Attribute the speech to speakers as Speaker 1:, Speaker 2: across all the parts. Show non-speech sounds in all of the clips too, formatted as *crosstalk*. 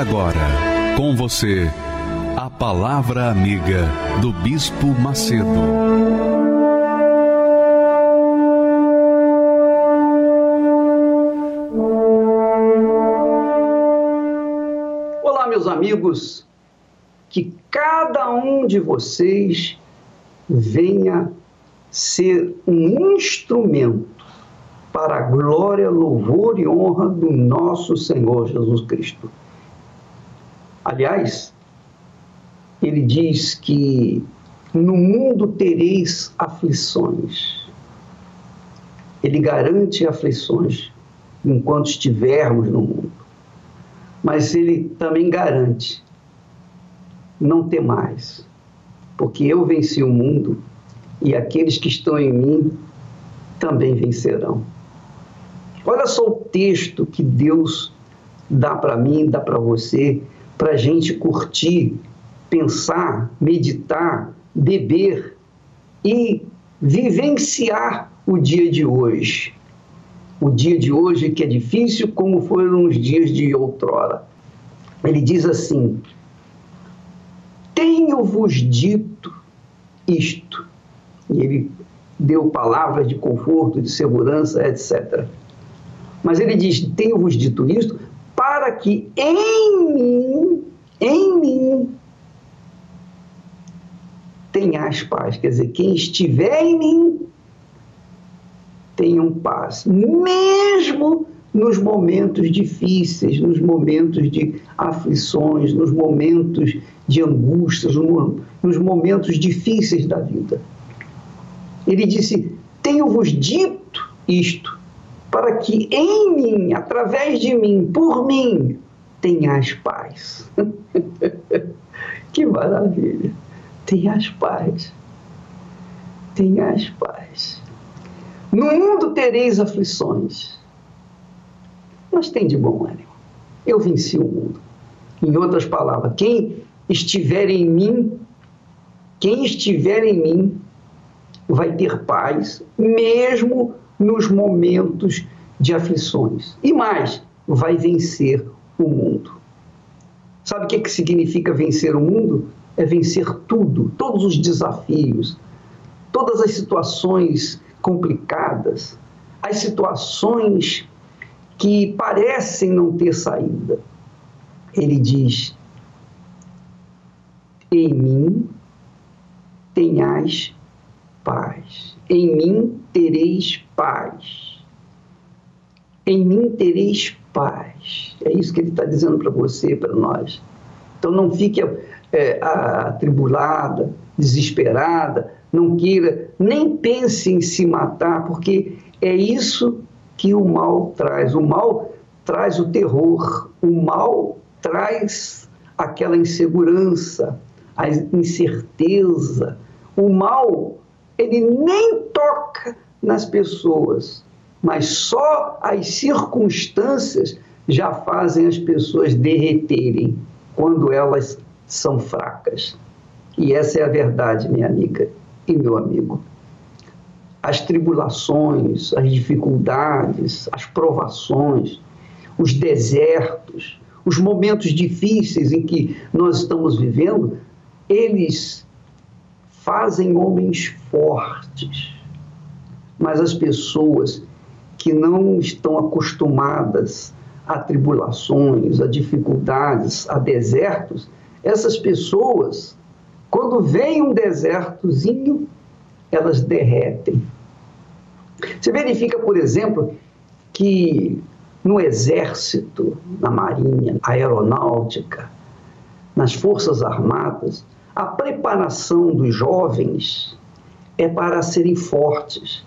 Speaker 1: Agora, com você, a Palavra Amiga do Bispo Macedo.
Speaker 2: Olá, meus amigos, que cada um de vocês venha ser um instrumento para a glória, louvor e honra do nosso Senhor Jesus Cristo. Aliás, ele diz que no mundo tereis aflições. Ele garante aflições enquanto estivermos no mundo. Mas ele também garante não ter mais, porque eu venci o mundo e aqueles que estão em mim também vencerão. Olha só o texto que Deus dá para mim, dá para você, para a gente curtir pensar, meditar, beber e vivenciar o dia de hoje. O dia de hoje que é difícil, como foram os dias de outrora. Ele diz assim: Tenho-vos dito isto. E ele deu palavras de conforto, de segurança, etc. Mas ele diz: Tenho-vos dito isto para que em mim, em mim, tenhas paz. Quer dizer, quem estiver em mim, tenham paz. Mesmo nos momentos difíceis, nos momentos de aflições, nos momentos de angústias, nos momentos difíceis da vida. Ele disse: Tenho-vos dito isto, para que em mim, através de mim, por mim, tenhas paz. *laughs* que maravilha! Tenhas paz. Tenhas paz. No mundo tereis aflições. Mas tem de bom ânimo. Eu venci o mundo. Em outras palavras, quem estiver em mim, quem estiver em mim, vai ter paz, mesmo nos momentos de aflições. E mais, vai vencer o mundo. Sabe o que, que significa vencer o mundo? é vencer tudo, todos os desafios, todas as situações complicadas, as situações que parecem não ter saída. Ele diz: Em mim tenhais paz, em mim tereis paz, em mim tereis paz. É isso que ele está dizendo para você, para nós. Então não fique é, atribulada, desesperada, não queira, nem pense em se matar, porque é isso que o mal traz. O mal traz o terror, o mal traz aquela insegurança, a incerteza. O mal, ele nem toca nas pessoas, mas só as circunstâncias já fazem as pessoas derreterem quando elas são fracas. E essa é a verdade, minha amiga e meu amigo. As tribulações, as dificuldades, as provações, os desertos, os momentos difíceis em que nós estamos vivendo, eles fazem homens fortes. Mas as pessoas que não estão acostumadas a tribulações, a dificuldades, a desertos, essas pessoas, quando vem um desertozinho, elas derretem. Você verifica, por exemplo, que no exército, na marinha, aeronáutica, nas forças armadas, a preparação dos jovens é para serem fortes.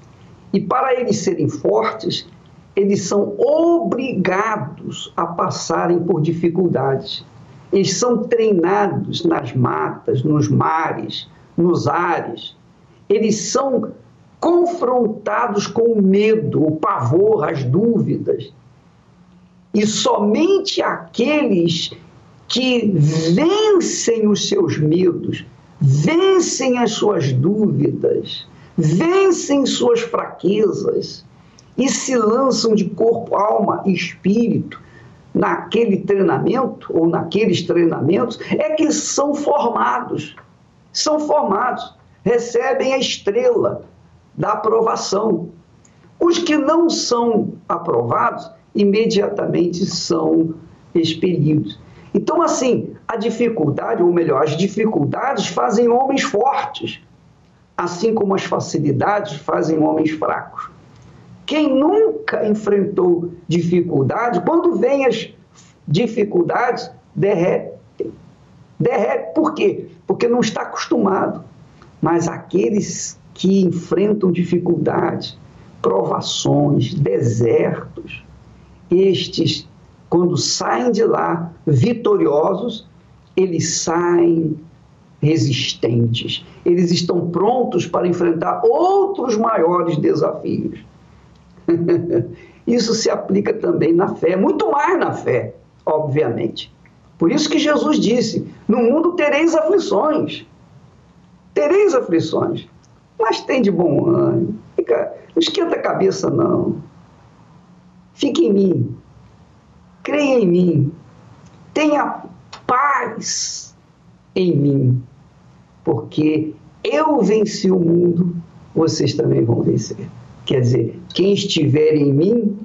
Speaker 2: E para eles serem fortes, eles são obrigados a passarem por dificuldades. Eles são treinados nas matas, nos mares, nos ares. Eles são confrontados com o medo, o pavor, as dúvidas. E somente aqueles que vencem os seus medos, vencem as suas dúvidas, vencem suas fraquezas e se lançam de corpo, alma e espírito naquele treinamento ou naqueles treinamentos é que são formados. São formados, recebem a estrela da aprovação. Os que não são aprovados imediatamente são expelidos. Então, assim, a dificuldade, ou melhor, as dificuldades fazem homens fortes, assim como as facilidades fazem homens fracos. Quem nunca enfrentou dificuldade, quando vem as dificuldades, derrete. Derrete por quê? Porque não está acostumado. Mas aqueles que enfrentam dificuldades, provações, desertos, estes, quando saem de lá vitoriosos, eles saem resistentes. Eles estão prontos para enfrentar outros maiores desafios. *laughs* Isso se aplica também na fé, muito mais na fé, obviamente. Por isso que Jesus disse: No mundo tereis aflições. Tereis aflições. Mas tem de bom ânimo. Fica, não esquenta a cabeça, não. Fique em mim. Creia em mim. Tenha paz em mim. Porque eu venci o mundo, vocês também vão vencer. Quer dizer, quem estiver em mim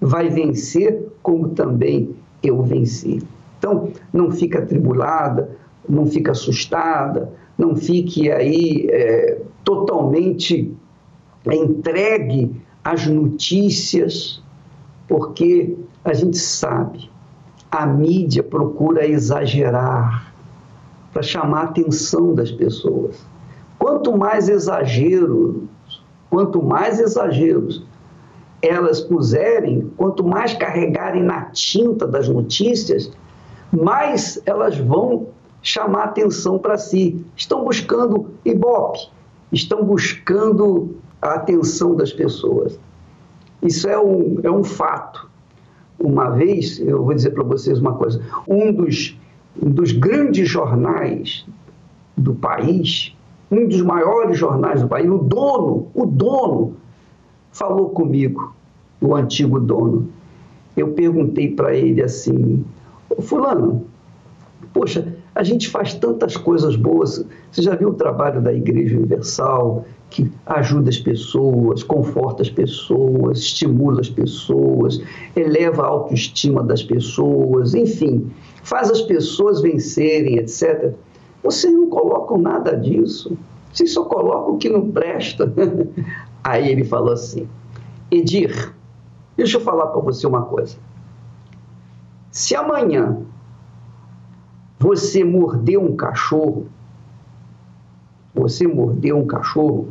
Speaker 2: vai vencer como também eu venci. Então, não fica atribulada, não fica assustada, não fique aí é, totalmente entregue às notícias, porque a gente sabe, a mídia procura exagerar para chamar a atenção das pessoas. Quanto mais exagero quanto mais exageros elas puserem, quanto mais carregarem na tinta das notícias, mais elas vão chamar atenção para si. Estão buscando ibope, estão buscando a atenção das pessoas. Isso é um, é um fato. Uma vez, eu vou dizer para vocês uma coisa: um dos, dos grandes jornais do país um dos maiores jornais do país, o dono, o dono, falou comigo, o antigo dono. Eu perguntei para ele assim: Fulano, poxa, a gente faz tantas coisas boas. Você já viu o trabalho da Igreja Universal, que ajuda as pessoas, conforta as pessoas, estimula as pessoas, eleva a autoestima das pessoas, enfim, faz as pessoas vencerem, etc. Vocês não colocam nada disso. Vocês só colocam o que não presta. *laughs* Aí ele falou assim: Edir, deixa eu falar para você uma coisa. Se amanhã você morder um cachorro, você morder um cachorro,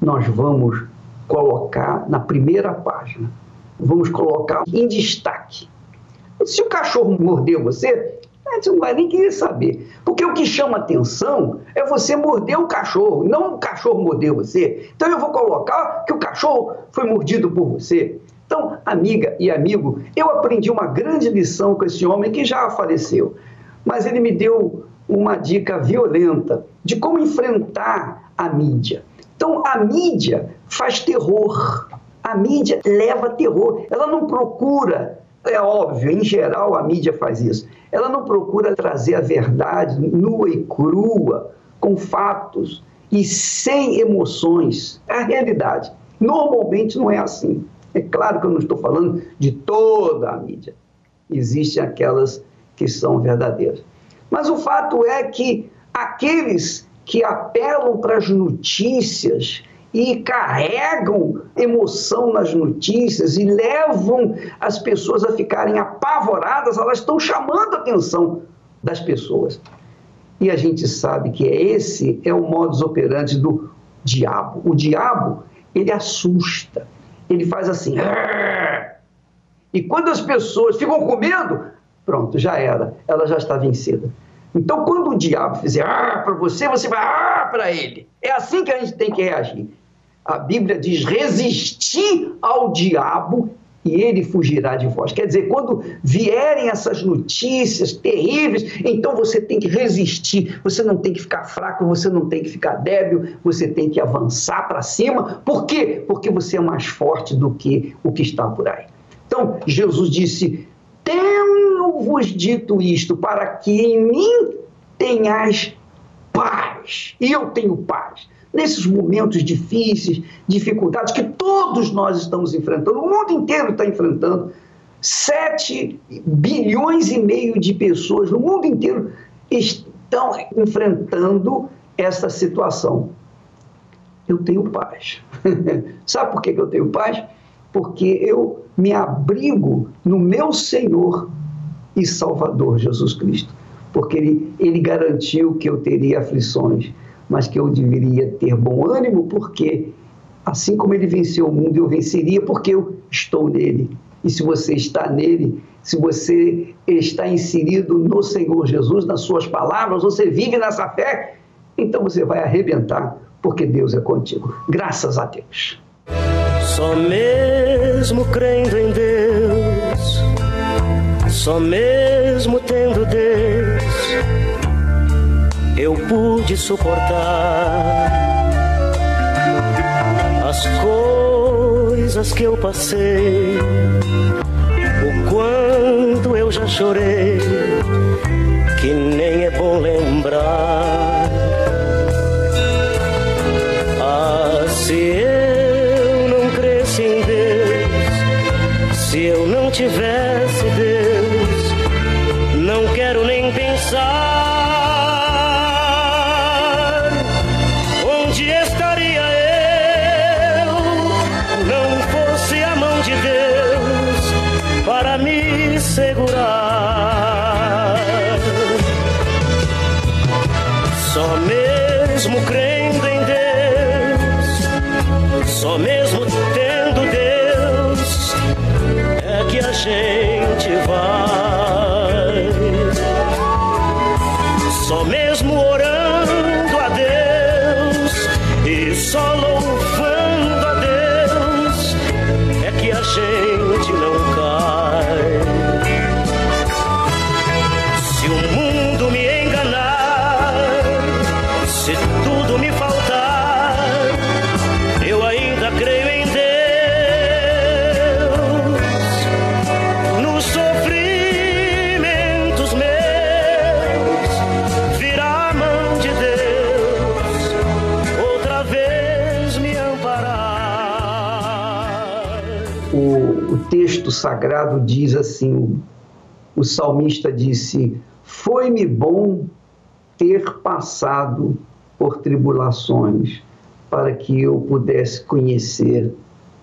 Speaker 2: nós vamos colocar na primeira página. Vamos colocar em destaque. Se o cachorro mordeu você, gente não vai nem querer saber. Porque o que chama atenção é você morder o cachorro, não o cachorro morder você. Então eu vou colocar que o cachorro foi mordido por você. Então, amiga e amigo, eu aprendi uma grande lição com esse homem que já faleceu. Mas ele me deu uma dica violenta de como enfrentar a mídia. Então, a mídia faz terror. A mídia leva terror. Ela não procura é óbvio, em geral a mídia faz isso. Ela não procura trazer a verdade nua e crua, com fatos e sem emoções. É a realidade. Normalmente não é assim. É claro que eu não estou falando de toda a mídia. Existem aquelas que são verdadeiras. Mas o fato é que aqueles que apelam para as notícias e carregam emoção nas notícias e levam as pessoas a ficarem apavoradas, elas estão chamando a atenção das pessoas. E a gente sabe que esse é o modus operandi do diabo. O diabo, ele assusta, ele faz assim. E quando as pessoas ficam com medo, pronto, já era, ela já está vencida. Então, quando o diabo fizer para você, você vai para ele. É assim que a gente tem que reagir. A Bíblia diz: resistir ao diabo e ele fugirá de vós. Quer dizer, quando vierem essas notícias terríveis, então você tem que resistir, você não tem que ficar fraco, você não tem que ficar débil, você tem que avançar para cima. Por quê? Porque você é mais forte do que o que está por aí. Então, Jesus disse: Tenho-vos dito isto para que em mim tenhais paz. E eu tenho paz nesses momentos difíceis, dificuldades que todos nós estamos enfrentando, o mundo inteiro está enfrentando. 7 bilhões e meio de pessoas no mundo inteiro estão enfrentando essa situação. Eu tenho paz. *laughs* Sabe por que eu tenho paz? Porque eu me abrigo no meu Senhor e Salvador Jesus Cristo. Porque Ele, ele garantiu que eu teria aflições mas que eu deveria ter bom ânimo, porque assim como ele venceu o mundo, eu venceria, porque eu estou nele. E se você está nele, se você está inserido no Senhor Jesus, nas suas palavras, você vive nessa fé, então você vai arrebentar, porque Deus é contigo. Graças a Deus.
Speaker 3: Só mesmo crendo em Deus, só mesmo eu pude suportar as coisas que eu passei, o quanto eu já chorei, que nem é bom lembrar.
Speaker 2: Sagrado diz assim: o salmista disse: Foi-me bom ter passado por tribulações, para que eu pudesse conhecer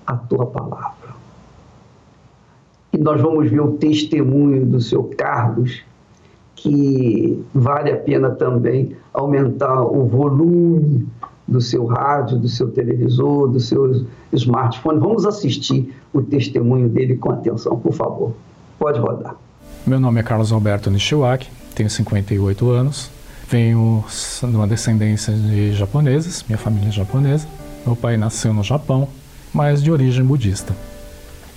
Speaker 2: a tua palavra. E nós vamos ver o testemunho do seu Carlos, que vale a pena também aumentar o volume do seu rádio, do seu televisor, do seu smartphone. Vamos assistir o testemunho dele com atenção, por favor. Pode rodar.
Speaker 4: Meu nome é Carlos Alberto Nishiwaki, tenho 58 anos, venho de uma descendência de japoneses, minha família é japonesa. Meu pai nasceu no Japão, mas de origem budista.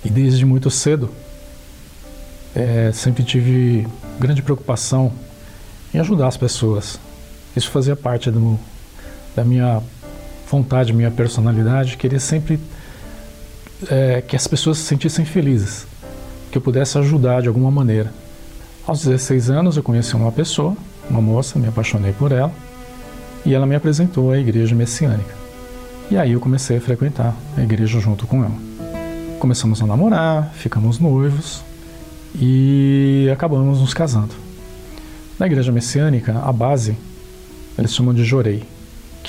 Speaker 4: E desde muito cedo é, sempre tive grande preocupação em ajudar as pessoas. Isso fazia parte do, da minha vontade, minha personalidade, queria sempre é, que as pessoas se sentissem felizes, que eu pudesse ajudar de alguma maneira. Aos 16 anos eu conheci uma pessoa, uma moça, me apaixonei por ela e ela me apresentou a igreja messiânica. E aí eu comecei a frequentar a igreja junto com ela. Começamos a namorar, ficamos noivos e acabamos nos casando. Na igreja messiânica, a base eles chamam de jorei,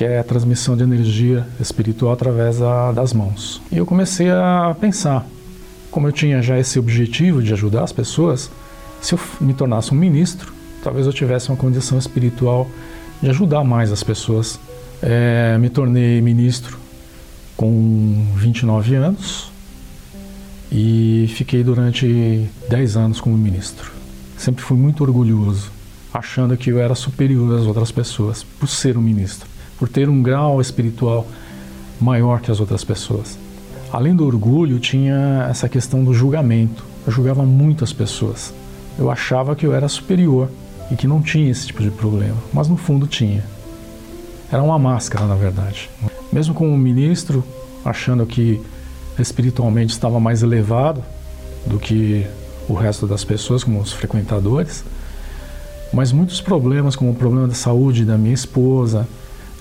Speaker 4: que é a transmissão de energia espiritual através da, das mãos. E eu comecei a pensar, como eu tinha já esse objetivo de ajudar as pessoas, se eu me tornasse um ministro, talvez eu tivesse uma condição espiritual de ajudar mais as pessoas. É, me tornei ministro com 29 anos e fiquei durante 10 anos como ministro. Sempre fui muito orgulhoso, achando que eu era superior às outras pessoas por ser um ministro, por ter um grau espiritual maior que as outras pessoas. Além do orgulho, tinha essa questão do julgamento. Eu julgava muitas pessoas. Eu achava que eu era superior e que não tinha esse tipo de problema, mas no fundo tinha. Era uma máscara, na verdade. Mesmo como ministro, achando que espiritualmente estava mais elevado do que o resto das pessoas, como os frequentadores, mas muitos problemas, como o problema da saúde da minha esposa,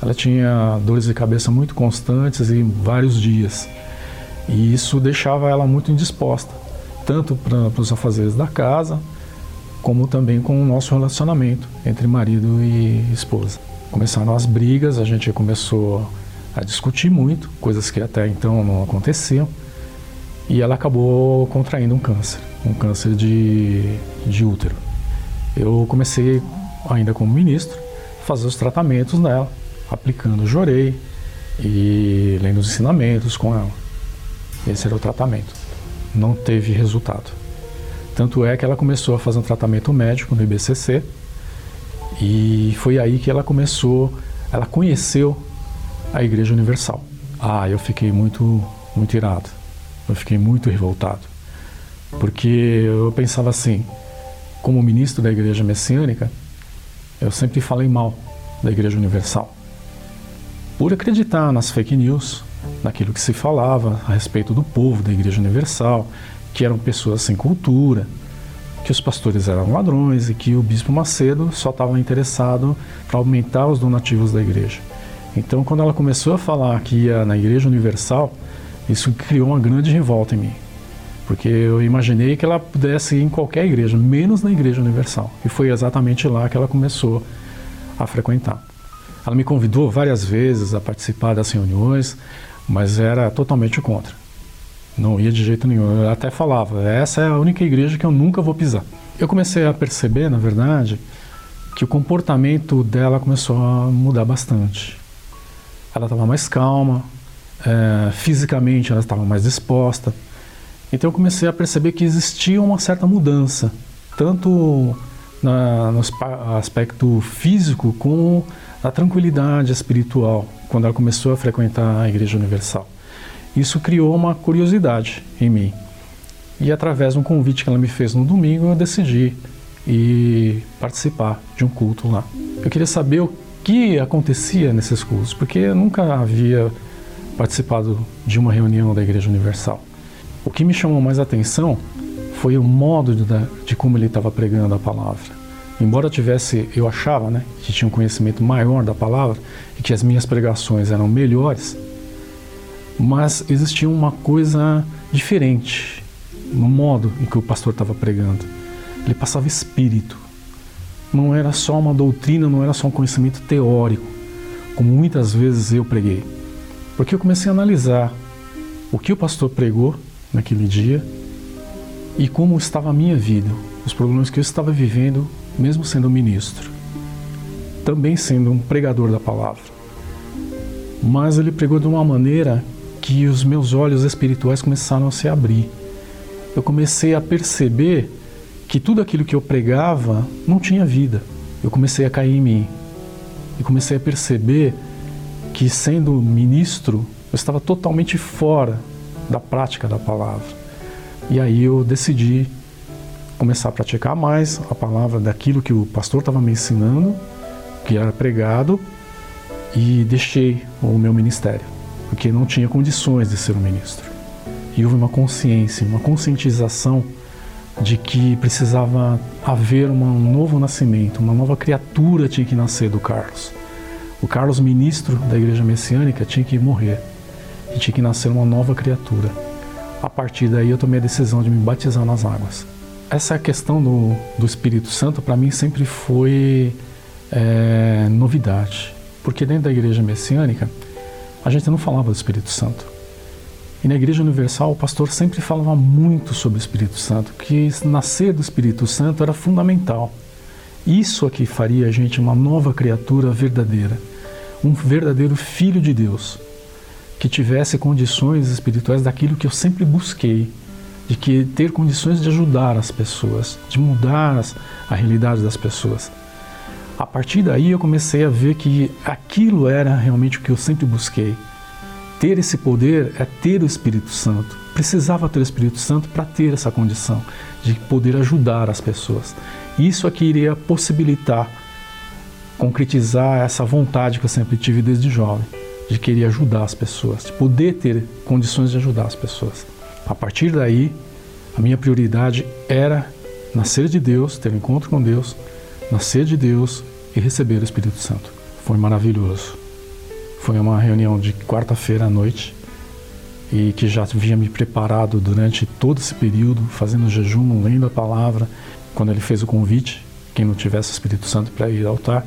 Speaker 4: ela tinha dores de cabeça muito constantes e vários dias. E isso deixava ela muito indisposta, tanto para os afazeres da casa, como também com o nosso relacionamento entre marido e esposa. Começaram as brigas, a gente começou a discutir muito, coisas que até então não aconteciam, e ela acabou contraindo um câncer, um câncer de, de útero. Eu comecei, ainda como ministro, a fazer os tratamentos dela, aplicando jorei e lendo os ensinamentos com ela. Esse era o tratamento. Não teve resultado. Tanto é que ela começou a fazer um tratamento médico no IBCC e foi aí que ela começou, ela conheceu a Igreja Universal. Ah, eu fiquei muito, muito irado. Eu fiquei muito revoltado. Porque eu pensava assim, como ministro da Igreja Messiânica, eu sempre falei mal da Igreja Universal. Por acreditar nas fake news, naquilo que se falava a respeito do povo da Igreja Universal, que eram pessoas sem cultura, que os pastores eram ladrões e que o bispo Macedo só estava interessado para aumentar os donativos da igreja. Então, quando ela começou a falar que ia na Igreja Universal, isso criou uma grande revolta em mim. Porque eu imaginei que ela pudesse ir em qualquer igreja, menos na Igreja Universal. E foi exatamente lá que ela começou a frequentar. Ela me convidou várias vezes a participar das reuniões, mas era totalmente contra. Não ia de jeito nenhum. Eu até falava, essa é a única igreja que eu nunca vou pisar. Eu comecei a perceber, na verdade, que o comportamento dela começou a mudar bastante. Ela estava mais calma, é, fisicamente ela estava mais disposta. Então eu comecei a perceber que existia uma certa mudança, tanto na, no aspecto físico como na tranquilidade espiritual, quando ela começou a frequentar a Igreja Universal. Isso criou uma curiosidade em mim. E através de um convite que ela me fez no domingo, eu decidi ir participar de um culto lá. Eu queria saber o que acontecia nesses cultos, porque eu nunca havia participado de uma reunião da Igreja Universal. O que me chamou mais atenção foi o modo de, de como ele estava pregando a palavra. Embora eu tivesse, eu achava, né, que tinha um conhecimento maior da palavra e que as minhas pregações eram melhores, mas existia uma coisa diferente no modo em que o pastor estava pregando. Ele passava espírito. Não era só uma doutrina, não era só um conhecimento teórico, como muitas vezes eu preguei. Porque eu comecei a analisar o que o pastor pregou naquele dia e como estava a minha vida, os problemas que eu estava vivendo, mesmo sendo ministro, também sendo um pregador da palavra. Mas ele pregou de uma maneira que os meus olhos espirituais começaram a se abrir. Eu comecei a perceber que tudo aquilo que eu pregava não tinha vida. Eu comecei a cair em mim. E comecei a perceber que, sendo ministro, eu estava totalmente fora da prática da palavra. E aí eu decidi começar a praticar mais a palavra daquilo que o pastor estava me ensinando, que era pregado, e deixei o meu ministério porque não tinha condições de ser um ministro. E houve uma consciência, uma conscientização de que precisava haver um novo nascimento, uma nova criatura tinha que nascer do Carlos. O Carlos, ministro da Igreja Messiânica, tinha que morrer e tinha que nascer uma nova criatura. A partir daí eu tomei a decisão de me batizar nas águas. Essa questão do, do Espírito Santo para mim sempre foi é, novidade, porque dentro da Igreja Messiânica a gente não falava do Espírito Santo. E na Igreja Universal, o pastor sempre falava muito sobre o Espírito Santo, que nascer do Espírito Santo era fundamental. Isso aqui faria a gente uma nova criatura verdadeira, um verdadeiro filho de Deus, que tivesse condições espirituais daquilo que eu sempre busquei, de que ter condições de ajudar as pessoas, de mudar as, a realidade das pessoas. A partir daí eu comecei a ver que aquilo era realmente o que eu sempre busquei. Ter esse poder é ter o Espírito Santo. Precisava ter o Espírito Santo para ter essa condição de poder ajudar as pessoas. Isso aqui iria possibilitar concretizar essa vontade que eu sempre tive desde jovem, de querer ajudar as pessoas, de poder ter condições de ajudar as pessoas. A partir daí, a minha prioridade era nascer de Deus, ter um encontro com Deus, nascer de Deus e receber o Espírito Santo. Foi maravilhoso. Foi uma reunião de quarta-feira à noite e que já havia me preparado durante todo esse período, fazendo jejum, lendo a palavra. Quando ele fez o convite, quem não tivesse o Espírito Santo para ir ao altar,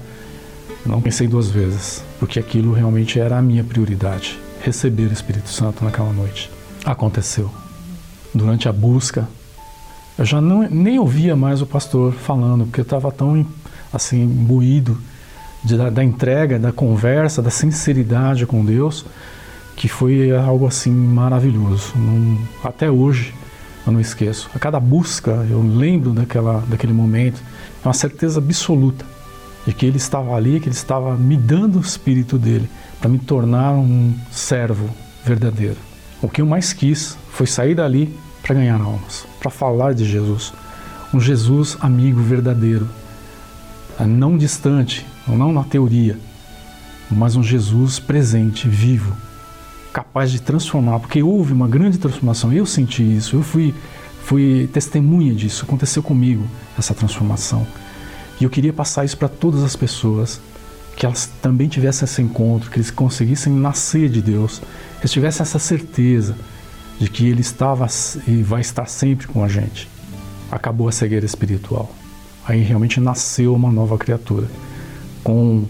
Speaker 4: não pensei duas vezes, porque aquilo realmente era a minha prioridade, receber o Espírito Santo naquela noite. Aconteceu durante a busca, eu já não, nem ouvia mais o pastor falando, porque eu estava tão assim imbuído de, da, da, entrega, da conversa, da sinceridade com Deus, que foi algo assim maravilhoso. Não, até hoje eu não esqueço. A cada busca eu lembro daquela, daquele momento, é uma certeza absoluta de que Ele estava ali, que Ele estava me dando o Espírito dele para me tornar um servo verdadeiro. O que eu mais quis foi sair dali para ganhar almas, para falar de Jesus. Um Jesus amigo verdadeiro, não distante, não na teoria, mas um Jesus presente, vivo, capaz de transformar, porque houve uma grande transformação. Eu senti isso, eu fui, fui testemunha disso, aconteceu comigo essa transformação. E eu queria passar isso para todas as pessoas, que elas também tivessem esse encontro, que eles conseguissem nascer de Deus, que eles tivessem essa certeza de que Ele estava e vai estar sempre com a gente. Acabou a cegueira espiritual. Aí realmente nasceu uma nova criatura, com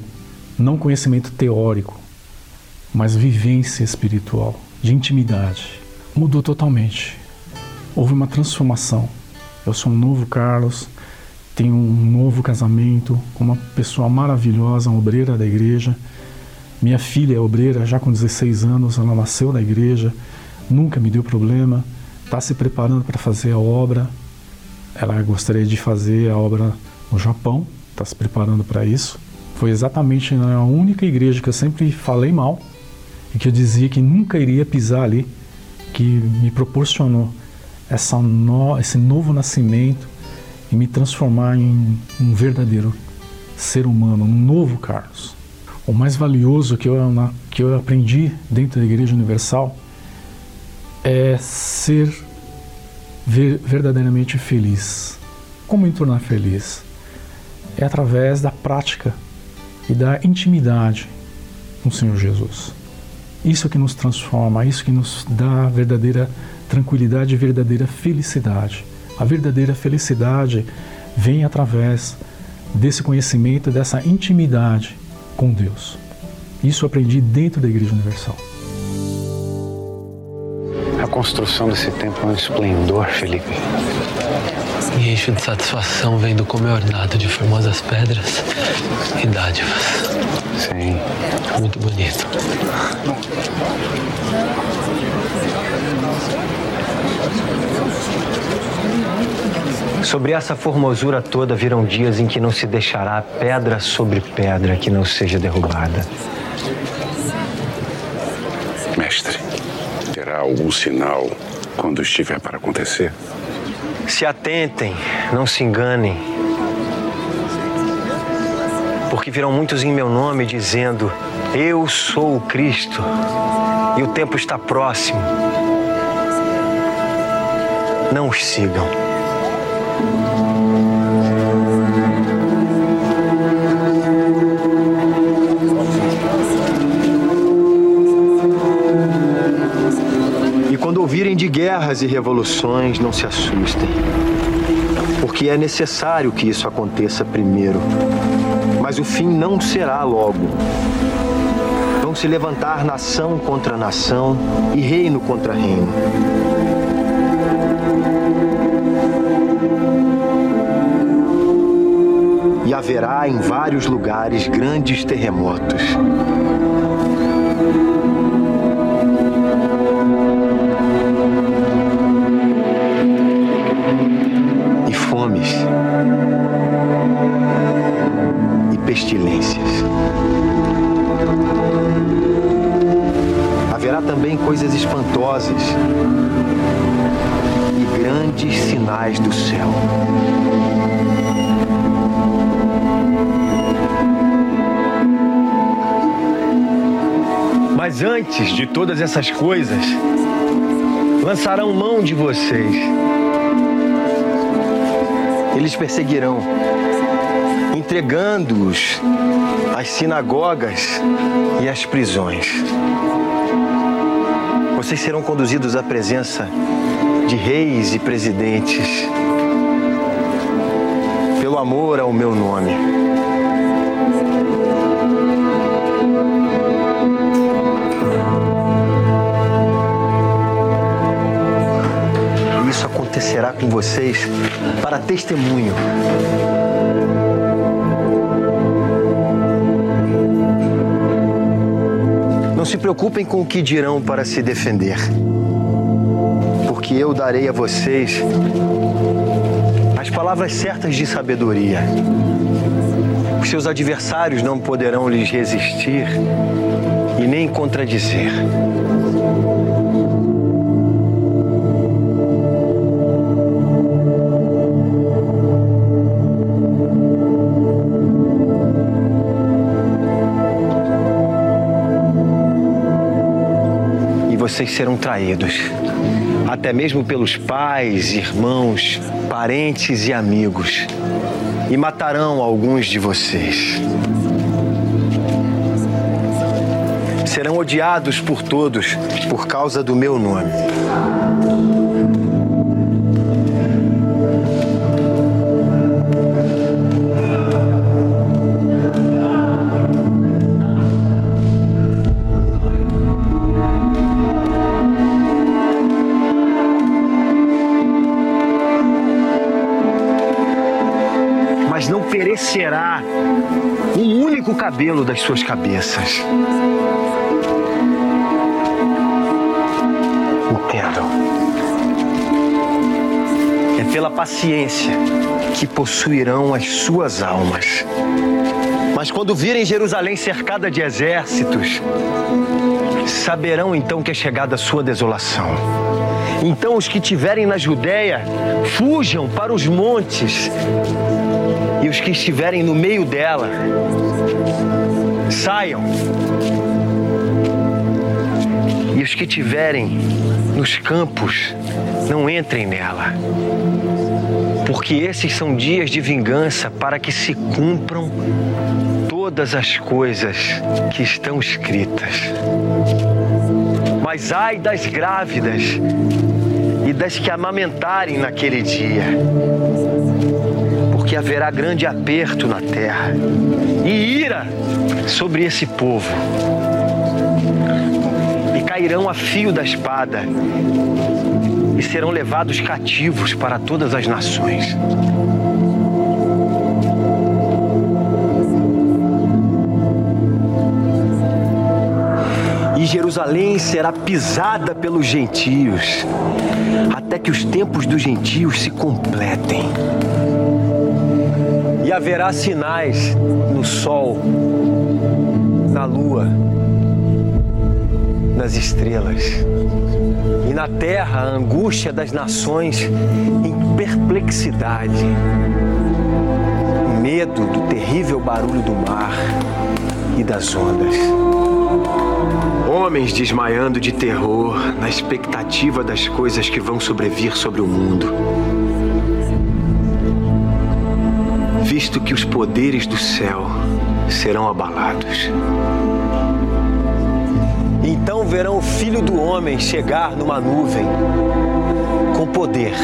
Speaker 4: não conhecimento teórico, mas vivência espiritual, de intimidade. Mudou totalmente. Houve uma transformação. Eu sou um novo Carlos, tenho um novo casamento com uma pessoa maravilhosa, uma obreira da igreja. Minha filha é obreira já com 16 anos, ela nasceu na igreja nunca me deu problema, está se preparando para fazer a obra. Ela gostaria de fazer a obra no Japão, está se preparando para isso. Foi exatamente a única igreja que eu sempre falei mal e que eu dizia que nunca iria pisar ali, que me proporcionou essa no, esse novo nascimento e me transformar em um verdadeiro ser humano, um novo Carlos. O mais valioso que eu, que eu aprendi dentro da Igreja Universal é ser verdadeiramente feliz. Como me tornar feliz? É através da prática e da intimidade com o Senhor Jesus. Isso que nos transforma, isso que nos dá verdadeira tranquilidade e verdadeira felicidade. A verdadeira felicidade vem através desse conhecimento, dessa intimidade com Deus. Isso eu aprendi dentro da Igreja Universal
Speaker 5: construção desse templo é um esplendor, Felipe.
Speaker 6: Me encho de satisfação vendo como é ornado de formosas pedras e dádivas.
Speaker 5: Sim.
Speaker 6: Muito bonito.
Speaker 7: Sobre essa formosura toda virão dias em que não se deixará pedra sobre pedra que não seja derrubada.
Speaker 5: Mestre, terá algum sinal quando estiver para acontecer?
Speaker 7: Se atentem, não se enganem. Porque virão muitos em meu nome dizendo: Eu sou o Cristo e o tempo está próximo. Não os sigam.
Speaker 8: Ouvirem de guerras e revoluções, não se assustem. Porque é necessário que isso aconteça primeiro. Mas o fim não será logo. Vão se levantar nação contra nação e reino contra reino. haverá em vários lugares grandes terremotos. E fomes. E pestilências. Haverá também coisas espantosas e grandes sinais do céu. Mas antes de todas essas coisas, lançarão mão de vocês. Eles perseguirão, entregando-os às sinagogas e às prisões. Vocês serão conduzidos à presença de reis e presidentes, pelo amor ao meu nome. Com vocês para testemunho. Não se preocupem com o que dirão para se defender, porque eu darei a vocês as palavras certas de sabedoria. Os seus adversários não poderão lhes resistir e nem contradizer. Vocês serão traídos, até mesmo pelos pais, irmãos, parentes e amigos, e matarão alguns de vocês. Serão odiados por todos por causa do meu nome. Cabelo das suas cabeças. Entendam. É pela paciência que possuirão as suas almas. Mas quando virem Jerusalém cercada de exércitos, saberão então que é chegada a sua desolação. Então os que tiverem na Judéia, fujam para os montes. E os que estiverem no meio dela, saiam. E os que estiverem nos campos, não entrem nela. Porque esses são dias de vingança para que se cumpram todas as coisas que estão escritas. Mas ai das grávidas e das que amamentarem naquele dia, porque haverá grande aperto na terra e ira sobre esse povo, e cairão a fio da espada e serão levados cativos para todas as nações. E Jerusalém será pisada pelos gentios, até que os tempos dos gentios se completem. E haverá sinais no sol, na lua, nas estrelas. E na terra a angústia das nações em perplexidade, medo do terrível barulho do mar e das ondas. Homens desmaiando de terror na expectativa das coisas que vão sobrevir sobre o mundo. Visto que os poderes do céu serão abalados. Então verão o filho do homem chegar numa nuvem com poder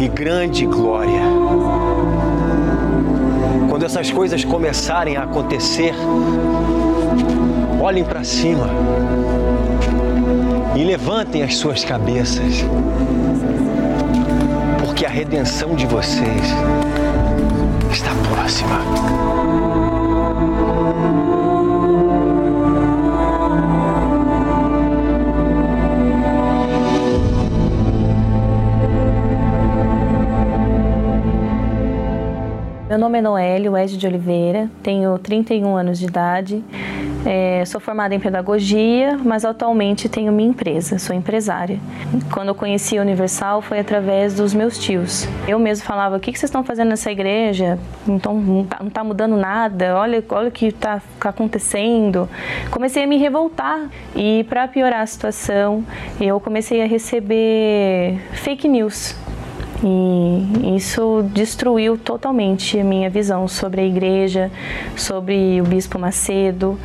Speaker 8: e grande glória. Quando essas coisas começarem a acontecer, olhem para cima e levantem as suas cabeças, porque a redenção de vocês
Speaker 9: nome é Noélio Wed de Oliveira, tenho 31 anos de idade, É, sou formada em pedagogia, mas atualmente tenho minha empresa, sou empresária. Quando eu conheci a Universal foi através dos meus tios. Eu mesmo falava: o que, vocês estão fazendo nessa igreja? Então, não está tá mudando nada, olha, olha o que está tá acontecendo. Comecei a me revoltar e, para piorar a situação, eu comecei a receber fake news e isso destruiu totalmente a minha visão sobre a igreja, sobre o Bispo Macedo.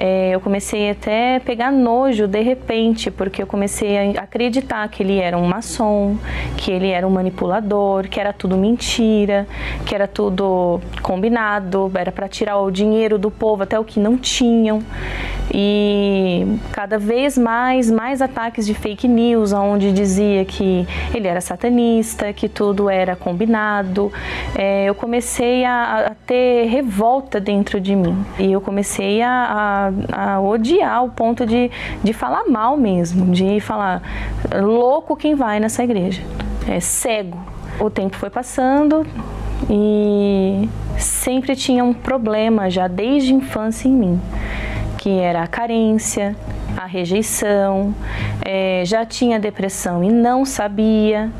Speaker 9: É, eu comecei até a pegar nojo de repente, porque eu comecei a acreditar que ele era um maçom, que ele era um manipulador, que era tudo mentira, que era tudo combinado, era para tirar o dinheiro do povo, até o que não tinham. E cada vez mais, mais ataques de fake news, onde dizia que ele era satanista, que tudo era combinado. É, eu comecei a, a, ter revolta dentro de mim e eu comecei a, a, a odiar ao ponto de, de falar mal mesmo, de falar louco quem vai nessa igreja, é cego. O tempo foi passando e sempre tinha um problema já desde a infância em mim, que era a carência, a rejeição, é, já tinha depressão e não sabia.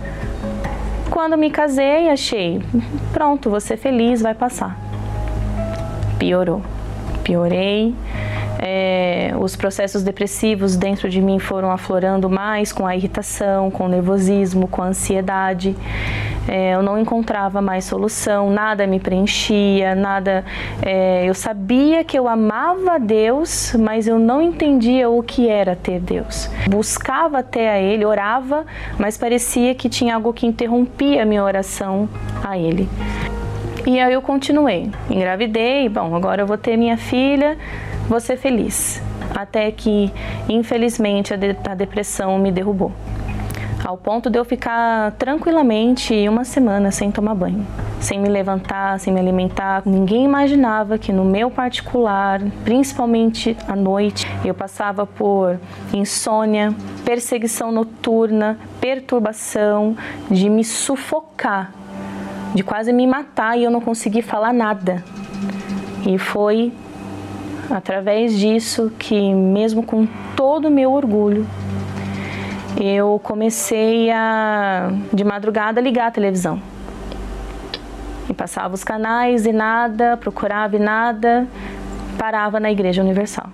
Speaker 9: Quando me casei, achei, pronto, ser feliz, vai passar. Piorou. Piorei. É, os processos depressivos dentro de mim foram aflorando mais com a irritação, com o nervosismo, com a ansiedade. É, eu não encontrava mais solução, nada me preenchia, nada. É, eu sabia que eu amava Deus, mas eu não entendia o que era ter Deus. Buscava até a Ele, orava, mas parecia que tinha algo que interrompia a minha oração a Ele. E aí eu continuei. Engravidei, bom, agora eu vou ter minha filha, ser feliz. Até que, infelizmente, a, de a depressão me derrubou. Ao ponto de eu ficar tranquilamente uma semana sem tomar banho, sem me levantar, sem me alimentar. Ninguém imaginava que no meu particular, principalmente à noite, eu passava por insônia, perseguição noturna, perturbação, de me sufocar de quase me matar e eu não consegui falar nada. E foi através disso que, mesmo com todo o meu orgulho, eu comecei a, de madrugada, ligar a televisão. E passava os canais e nada, procurava e nada, parava na Igreja Universal.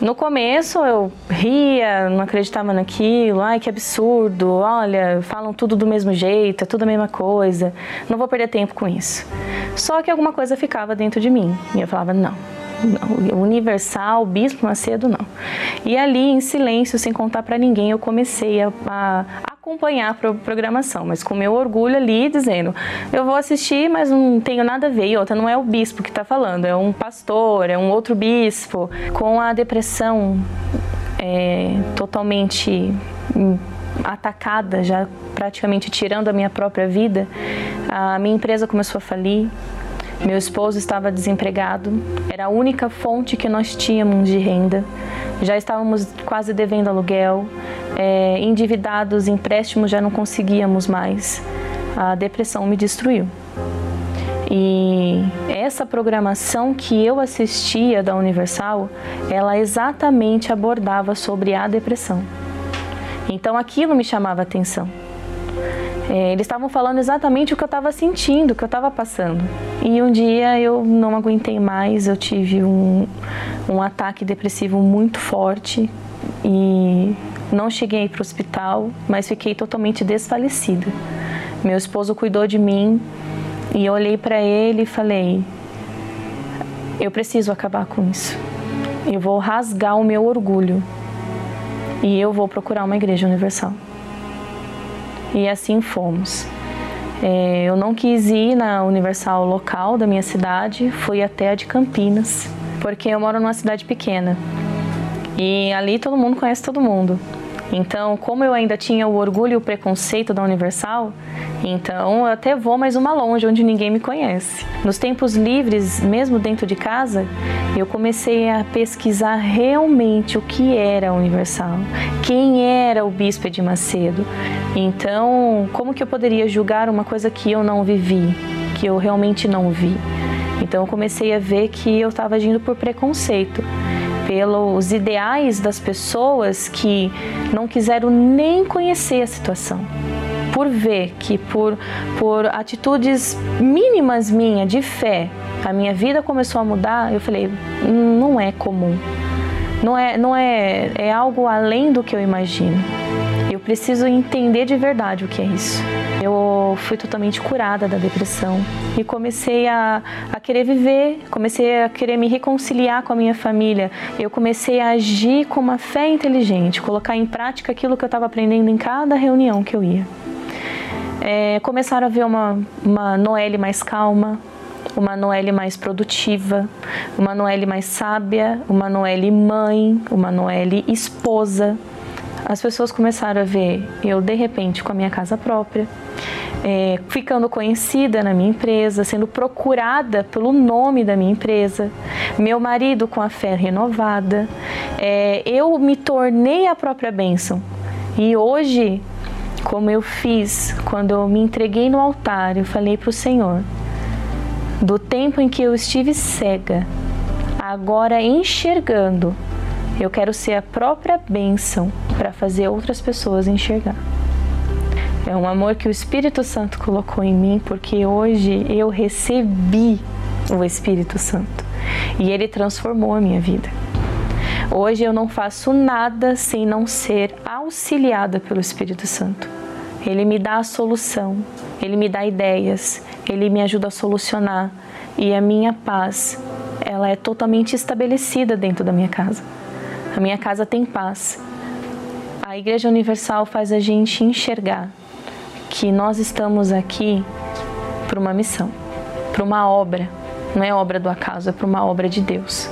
Speaker 9: No começo eu ria, não acreditava naquilo, ai que absurdo, olha, falam tudo do mesmo jeito, é tudo a mesma coisa, não vou perder tempo com isso. Só que alguma coisa ficava dentro de mim e eu falava, não, não universal, Bispo Macedo, não. E ali, em silêncio, sem contar para ninguém, eu comecei a, a acompanhar a programação, mas com meu orgulho ali dizendo: eu vou assistir, mas não tenho nada a ver. E outra, não é o bispo que está falando, é um pastor, é um outro bispo. Com a depressão é, totalmente atacada, já praticamente tirando a minha própria vida, a minha empresa começou a falir. Meu esposo estava desempregado, era a única fonte que nós tínhamos de renda. Já estávamos quase devendo aluguel, é, endividados, empréstimos já não conseguíamos mais. A depressão me destruiu. E essa programação que eu assistia da Universal, ela exatamente abordava sobre a depressão. Então aquilo me chamava atenção. É, eles estavam falando exatamente o que eu estava sentindo, o que eu estava passando. E um dia eu não aguentei mais, eu tive um, um ataque depressivo muito forte e não cheguei para o hospital, mas fiquei totalmente desfalecida. Meu esposo cuidou de mim e eu olhei para ele e falei: eu preciso acabar com isso. Eu vou rasgar o meu orgulho e eu vou procurar uma igreja universal. E assim fomos. É, eu não quis ir na Universal local da minha cidade, fui até a de Campinas, porque eu moro numa cidade pequena. E ali todo mundo conhece todo mundo. Então, como eu ainda tinha o orgulho e o preconceito da Universal, então eu até vou mais uma longe, onde ninguém me conhece. Nos tempos livres, mesmo dentro de casa, eu comecei a pesquisar realmente o que era a Universal, quem era o Bispo de Macedo. Então, como que eu poderia julgar uma coisa que eu não vivi, que eu realmente não vi? Então eu comecei a ver que eu estava agindo por preconceito, pelos ideais das pessoas que não quiseram nem conhecer a situação. Por ver que por, por atitudes mínimas minha de fé, a minha vida começou a mudar, eu falei, não é comum. Não é, não é, é algo além do que eu imagino. Eu preciso entender de verdade o que é isso. Eu fui totalmente curada da depressão e comecei a, a querer viver, comecei a querer me reconciliar com a minha família. Eu comecei a agir com uma fé inteligente, colocar em prática aquilo que eu estava aprendendo em cada reunião que eu ia. É, começaram a ver uma, uma Noelle mais calma, uma Noelle mais produtiva, uma Noelle mais sábia, uma Noelle mãe, uma Noelle esposa. As pessoas começaram a ver eu de repente com a minha casa própria, é, ficando conhecida na minha empresa, sendo procurada pelo nome da minha empresa, meu marido com a fé renovada, é, eu me tornei a própria bênção. E hoje, como eu fiz quando eu me entreguei no altar, eu falei para o Senhor: do tempo em que eu estive cega, agora enxergando, eu quero ser a própria bênção para fazer outras pessoas enxergar. É um amor que o Espírito Santo colocou em mim, porque hoje eu recebi o Espírito Santo e ele transformou a minha vida. Hoje eu não faço nada sem não ser auxiliada pelo Espírito Santo. Ele me dá a solução, ele me dá ideias, ele me ajuda a solucionar e a minha paz, ela é totalmente estabelecida dentro da minha casa. A minha casa tem paz. A Igreja Universal faz a gente enxergar que nós estamos aqui para uma missão, para uma obra. Não é obra do acaso, é para uma obra de Deus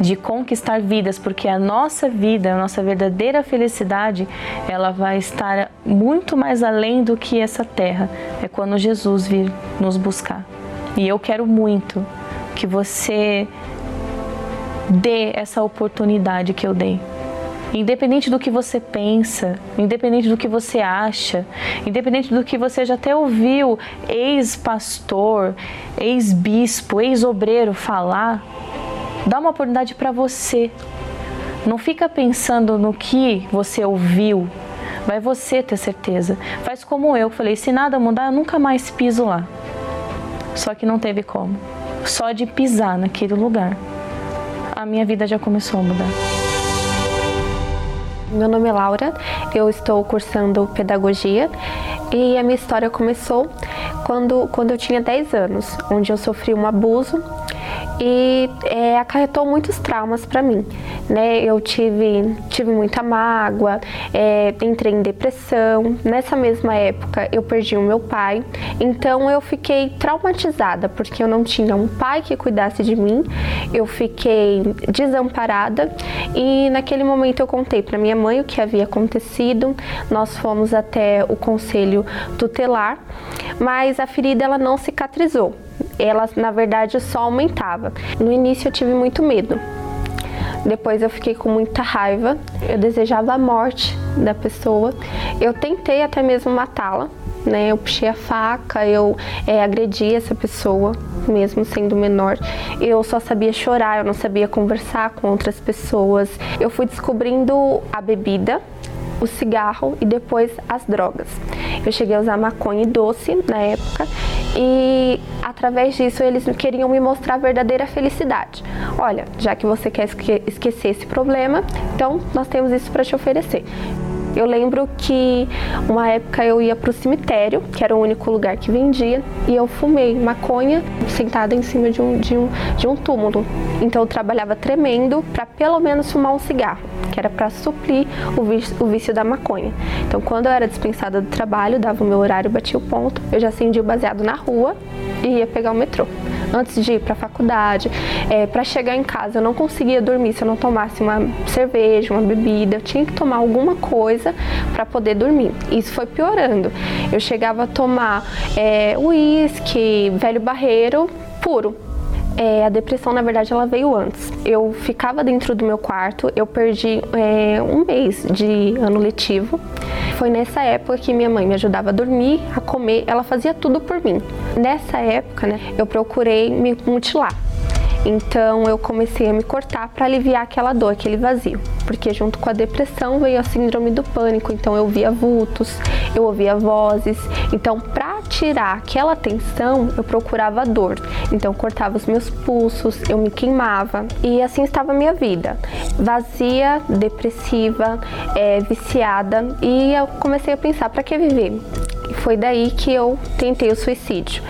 Speaker 9: de conquistar vidas, porque a nossa vida, a nossa verdadeira felicidade, ela vai estar muito mais além do que essa terra. É quando Jesus vir nos buscar. E eu quero muito que você dê essa oportunidade que eu dei. Independente do que você pensa, independente do que você acha, independente do que você já até ouviu ex-pastor, ex-bispo, ex-obreiro falar, Dá uma oportunidade para você. Não fica pensando no que você ouviu. Vai você ter certeza. Faz como eu, falei, se nada mudar, eu nunca mais piso lá. Só que não teve como. Só de pisar naquele lugar, minha vida já começou a mudar.
Speaker 10: Meu nome é Laura, eu estou cursando pedagogia e a minha história começou quando, quando eu tinha 10 anos, onde eu sofri um abuso e é, acarretou muitos traumas para mim. Né? Eu tive, tive muita mágoa, é, entrei em depressão. Nessa mesma época eu perdi o meu pai, então eu fiquei traumatizada porque eu não tinha um pai que cuidasse de mim, eu fiquei desamparada e naquele momento eu contei para minha mãe o que havia acontecido. Nós fomos até o conselho tutelar, mas a ferida ela não cicatrizou ela na verdade só aumentava. No início eu tive muito medo. Depois eu fiquei com muita raiva, eu desejava a morte da pessoa. Eu tentei até mesmo matá-la, né? Eu puxei a faca, eu é, agredi essa pessoa, mesmo sendo menor. Eu só sabia chorar, eu não sabia conversar com outras pessoas. Eu fui descobrindo a bebida, o cigarro e depois as drogas. Eu cheguei a usar maconha e doce na época e através disso eles queriam me mostrar a verdadeira felicidade. Olha, já que você quer esquecer esse problema, então nós temos isso para te oferecer. Eu lembro que uma época eu ia para o cemitério, que era o único lugar que vendia, e eu fumei maconha sentada em cima de um, de um, de um túmulo. Então eu trabalhava tremendo para pelo menos fumar um cigarro, que era para suplir o vício, o vício da maconha. Então quando eu era dispensada do trabalho, dava o meu horário, batia o ponto, eu já acendia o baseado na rua e ia pegar o metrô antes de ir para a faculdade, é, para chegar em casa. Eu não conseguia dormir se eu não tomasse uma cerveja, uma bebida. Eu tinha que tomar alguma coisa para poder dormir. Isso foi piorando. Eu chegava a tomar é, uísque, velho barreiro puro É, a depressão, na verdade, ela veio antes. Eu ficava dentro do meu quarto, eu perdi é, um mês de ano letivo. Foi nessa época que minha mãe me ajudava a dormir, a comer, ela fazia tudo por mim. Nessa época, né, eu procurei me mutilar. Então eu comecei a me cortar para aliviar aquela dor, aquele vazio, porque junto com a depressão veio a síndrome do pânico. Então eu via vultos, eu ouvia vozes. Então para tirar aquela tensão, eu procurava dor. Então cortava os meus pulsos, eu me queimava e assim estava a minha vida, vazia, depressiva, é, viciada. E eu comecei a pensar para que viver? Foi daí que eu tentei o suicídio.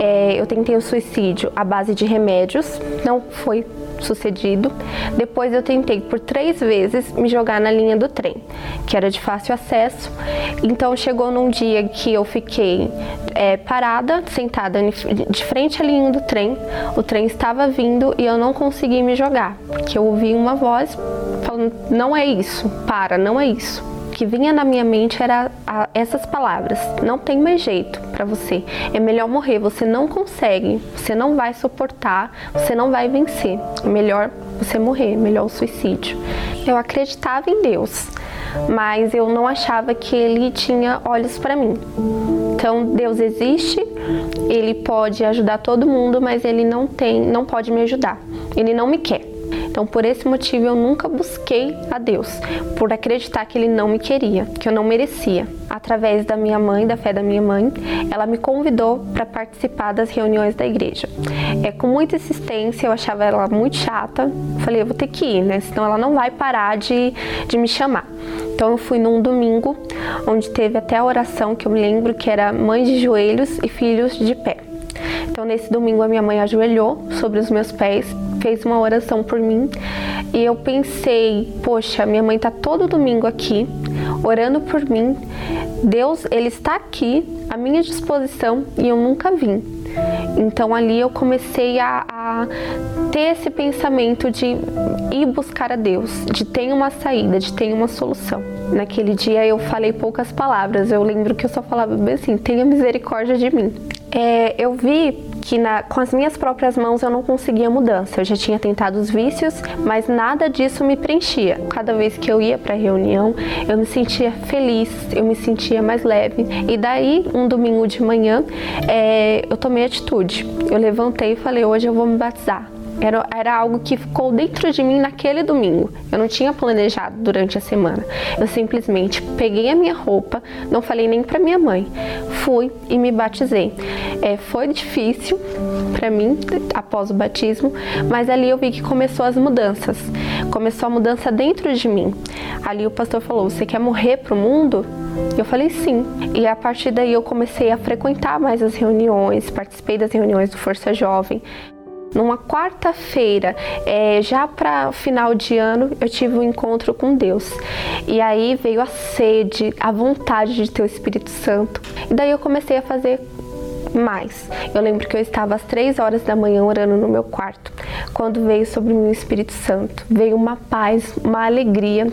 Speaker 10: É, eu tentei o suicídio à base de remédios, não foi sucedido. Depois eu tentei por três vezes me jogar na linha do trem, que era de fácil acesso. Então chegou num dia que eu fiquei é, parada, sentada de frente à linha do trem. O trem estava vindo e eu não consegui me jogar, porque eu ouvi uma voz falando: não é isso, para, não é isso que vinha na minha mente era a, essas palavras: não tem mais jeito para você. É melhor morrer. Você não consegue. Você não vai suportar. Você não vai vencer. É melhor você morrer. É melhor o suicídio. Eu acreditava em Deus, mas eu não achava que Ele tinha olhos para mim. Então Deus existe. Ele pode ajudar todo mundo, mas Ele não tem, não pode me ajudar. Ele não me quer. Então, por esse motivo, eu nunca busquei a Deus, por acreditar que Ele não me queria, que eu não merecia. Através da minha mãe, da fé da minha mãe, ela me convidou para participar das reuniões da igreja. É, com muita insistência, eu achava ela muito chata. Falei, eu vou ter que ir, né? Senão ela não vai parar de, de me chamar. Então, eu fui num domingo, onde teve até a oração que eu me lembro que era mãe de joelhos e filhos de pé. Então, nesse domingo, a minha mãe ajoelhou sobre os meus pés fez uma oração por mim e eu pensei, poxa, minha mãe tá todo domingo aqui orando por mim. Deus, ele está aqui à minha disposição e eu nunca vim. Então ali eu comecei a, a, ter esse pensamento de ir buscar a Deus, de ter uma saída, de ter uma solução. Naquele dia eu falei poucas palavras, eu lembro que eu só falava bem assim: tenha misericórdia de mim. É, eu vi que na, com as minhas próprias mãos eu não conseguia mudança. Eu já tinha tentado os vícios, mas nada disso me preenchia. Cada vez que eu ia para a reunião, eu me sentia feliz, eu me sentia mais leve. E daí, um domingo de manhã, é, eu tomei atitude. Eu levantei e falei: hoje eu vou me batizar. Era, era algo que ficou dentro de mim naquele domingo. Eu não tinha planejado durante a semana. Eu simplesmente peguei a minha roupa, não falei nem para minha mãe. Fui e me batizei. É, foi difícil para mim após o batismo, mas ali eu vi que começou as mudanças. Começou a mudança dentro de mim. Ali o pastor falou: Você quer morrer pro mundo? Eu falei sim. E a partir daí eu comecei a frequentar mais as reuniões, participei das reuniões do Força Jovem. Numa quarta-feira, é, já para final de ano, eu tive um encontro com Deus. E aí veio a sede, a vontade de ter o Espírito Santo. E daí eu comecei a fazer mais. Eu lembro que eu estava às três horas da manhã orando no meu quarto, quando veio sobre mim o Espírito Santo. Veio uma paz, uma alegria,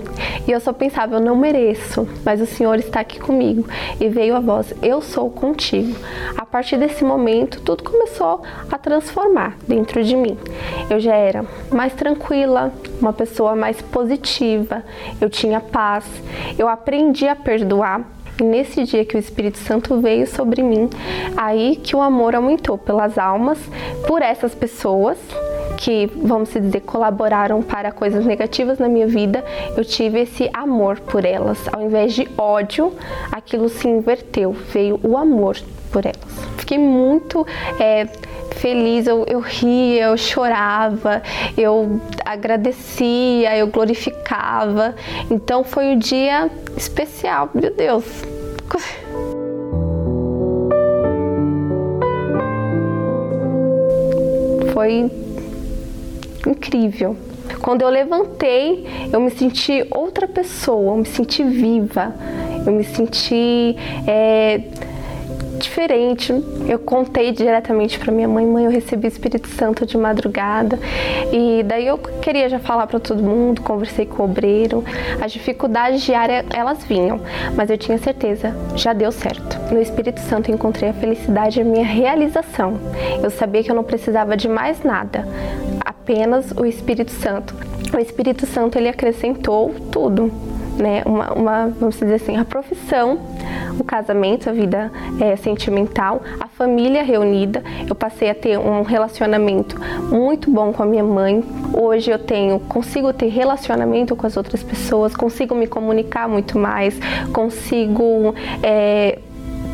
Speaker 10: e eu só pensava, eu não mereço, mas o Senhor está aqui comigo. E veio a voz, eu sou contigo. A partir desse momento, tudo começou a transformar dentro de mim. Eu já era mais tranquila, uma pessoa mais positiva, eu tinha paz, eu aprendi a perdoar e nesse dia que o Espírito Santo veio sobre mim, aí que o amor aumentou pelas almas, por essas pessoas que, vamos dizer, colaboraram para coisas negativas na minha vida, eu tive esse amor por elas. Ao invés de ódio, aquilo se inverteu, veio o amor por elas. Fiquei muito é, feliz, eu, eu ria, eu chorava, eu agradecia, eu glorificava. Então foi um dia especial, meu Deus. Foi incrível. Quando eu levantei, eu me senti outra pessoa, eu me senti viva, eu me senti é, diferente. Eu contei diretamente para minha mãe, mãe, eu recebi o Espírito Santo de madrugada. E daí eu queria já falar para todo mundo, conversei com o obreiro. As dificuldades diárias, elas vinham, mas eu tinha certeza, já deu certo. No Espírito Santo eu encontrei a felicidade e a minha realização. Eu sabia que eu não precisava de mais nada, apenas o Espírito Santo. O Espírito Santo ele acrescentou tudo né, uma, uma, vamos dizer assim, a profissão, o casamento, a vida é, sentimental, a família reunida. Eu passei a ter um relacionamento muito bom com a minha mãe. Hoje eu tenho, consigo ter relacionamento com as outras pessoas, consigo me comunicar muito mais, consigo é,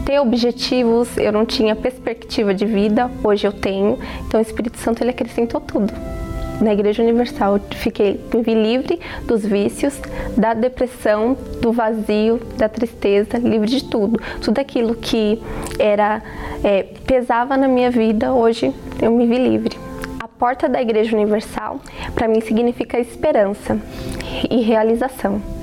Speaker 10: ter objetivos. Eu não tinha perspectiva de vida, hoje eu tenho. Então o Espírito Santo ele acrescentou tudo na Igreja Universal. Fiquei, me vi livre dos vícios, da depressão, do vazio, da tristeza, livre de tudo. Tudo aquilo que era é, pesava na minha vida, hoje eu me vi livre. A porta da Igreja Universal, para mim, significa esperança e realização.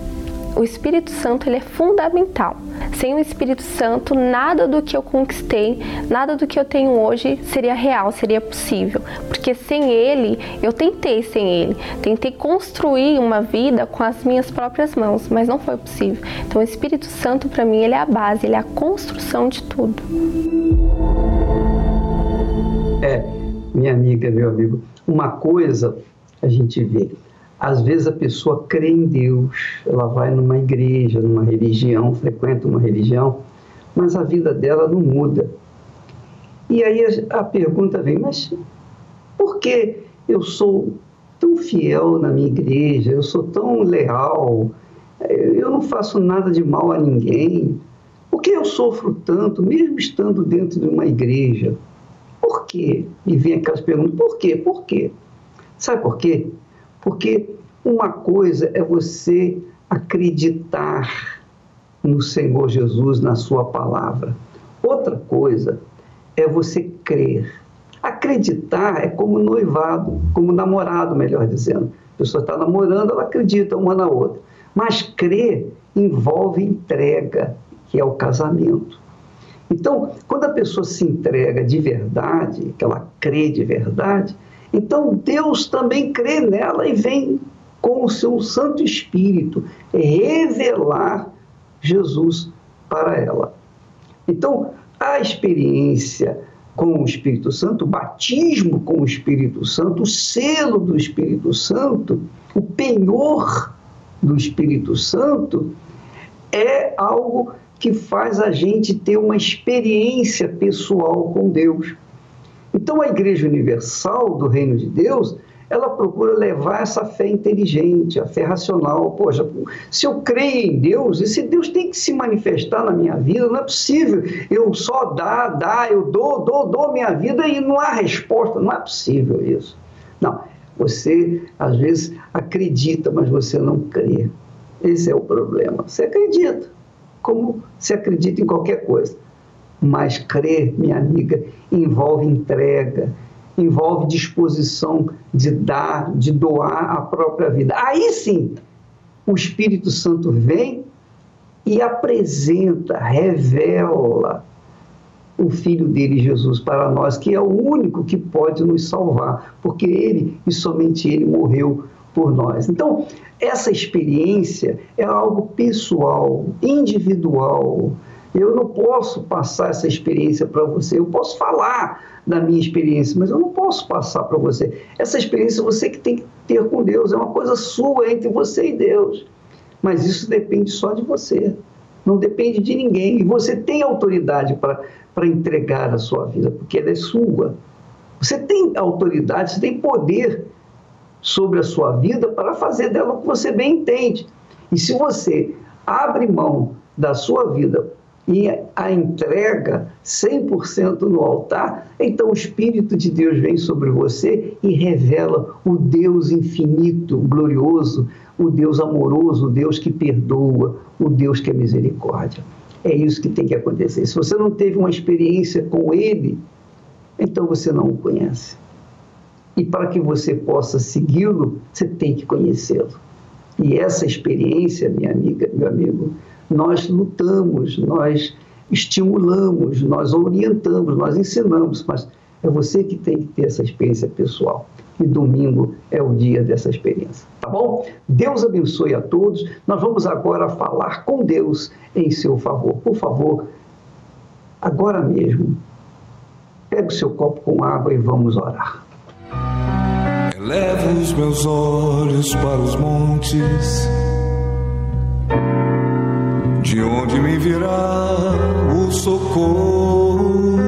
Speaker 10: O Espírito Santo ele é fundamental sem o Espírito Santo, nada do que eu conquistei, nada do que eu tenho hoje seria real, seria possível. Porque sem ele, eu tentei sem ele, tentei construir uma vida com as minhas próprias mãos, mas não foi possível. Então, o Espírito Santo, para mim, ele é a base, ele é a construção de tudo.
Speaker 2: É, minha amiga, meu amigo, uma coisa a gente vê às vezes a pessoa crê em Deus, ela vai numa igreja, numa religião, frequenta uma religião, mas a vida dela não muda. E aí a, pergunta vem, mas por que eu sou tão fiel na minha igreja, eu sou tão leal, eu não faço nada de mal a ninguém, por que eu sofro tanto, mesmo estando dentro de uma igreja? Por quê? E vem aquelas perguntas, por quê? Por quê? Sabe por quê? Porque uma coisa é você acreditar no Senhor Jesus, na Sua palavra. Outra coisa é você crer. Acreditar é como noivado, como namorado, melhor dizendo. A pessoa está namorando, ela acredita uma na outra. Mas crer envolve entrega, que é o casamento. Então, quando a pessoa se entrega de verdade, que ela crê de verdade, então Deus também crê nela e vem com o seu Santo Espírito revelar Jesus para ela. Então, a experiência com o Espírito Santo, o batismo com o Espírito Santo, o selo do Espírito Santo, o penhor do Espírito Santo, é algo que faz a gente ter uma experiência pessoal com Deus. Então, a Igreja Universal do Reino de Deus, ela procura levar essa fé inteligente, a fé racional. Poxa, se eu creio em Deus, esse Deus tem que se manifestar na minha vida, não é possível eu só dar, dar, eu dou, dou, dou minha vida e não há resposta, não é possível isso. Não, você às vezes acredita, mas você não crê. Esse é o problema. Você acredita, como se acredita em qualquer coisa. Mas crer, minha amiga, envolve entrega, envolve disposição de dar, de doar a própria vida. Aí sim, o Espírito Santo vem e apresenta, revela o Filho dele, Jesus, para nós, que é o único que pode nos salvar, porque ele e somente ele morreu por nós. Então, essa experiência é algo pessoal, individual, eu não posso passar essa experiência para você. Eu posso falar da minha experiência, mas eu não posso passar para você. Essa experiência você que tem que ter com Deus. É uma coisa sua entre você e Deus. Mas isso depende só de você. Não depende de ninguém. E você tem autoridade para entregar a sua vida, porque ela é sua. Você tem autoridade, você tem poder sobre a sua vida para fazer dela o que você bem entende. E se você abre mão da sua vida e a entrega 100% no altar, então o Espírito de Deus vem sobre você e revela o Deus infinito, glorioso, o Deus amoroso, o Deus que perdoa, o Deus que é misericórdia. É isso que tem que acontecer. Se você não teve uma experiência com Ele, então você não o conhece. E para que você possa segui-lo, você tem que conhecê-lo. E essa experiência, minha amiga, meu amigo, nós lutamos, nós estimulamos, nós orientamos, nós ensinamos, mas é você que tem que ter essa experiência pessoal. E domingo é o dia dessa experiência, tá bom? Deus abençoe a todos. Nós vamos agora falar com Deus em seu favor. Por favor, agora mesmo, pegue o seu copo com água e vamos orar.
Speaker 11: Elevo os meus olhos para os montes, de onde me virá o socorro.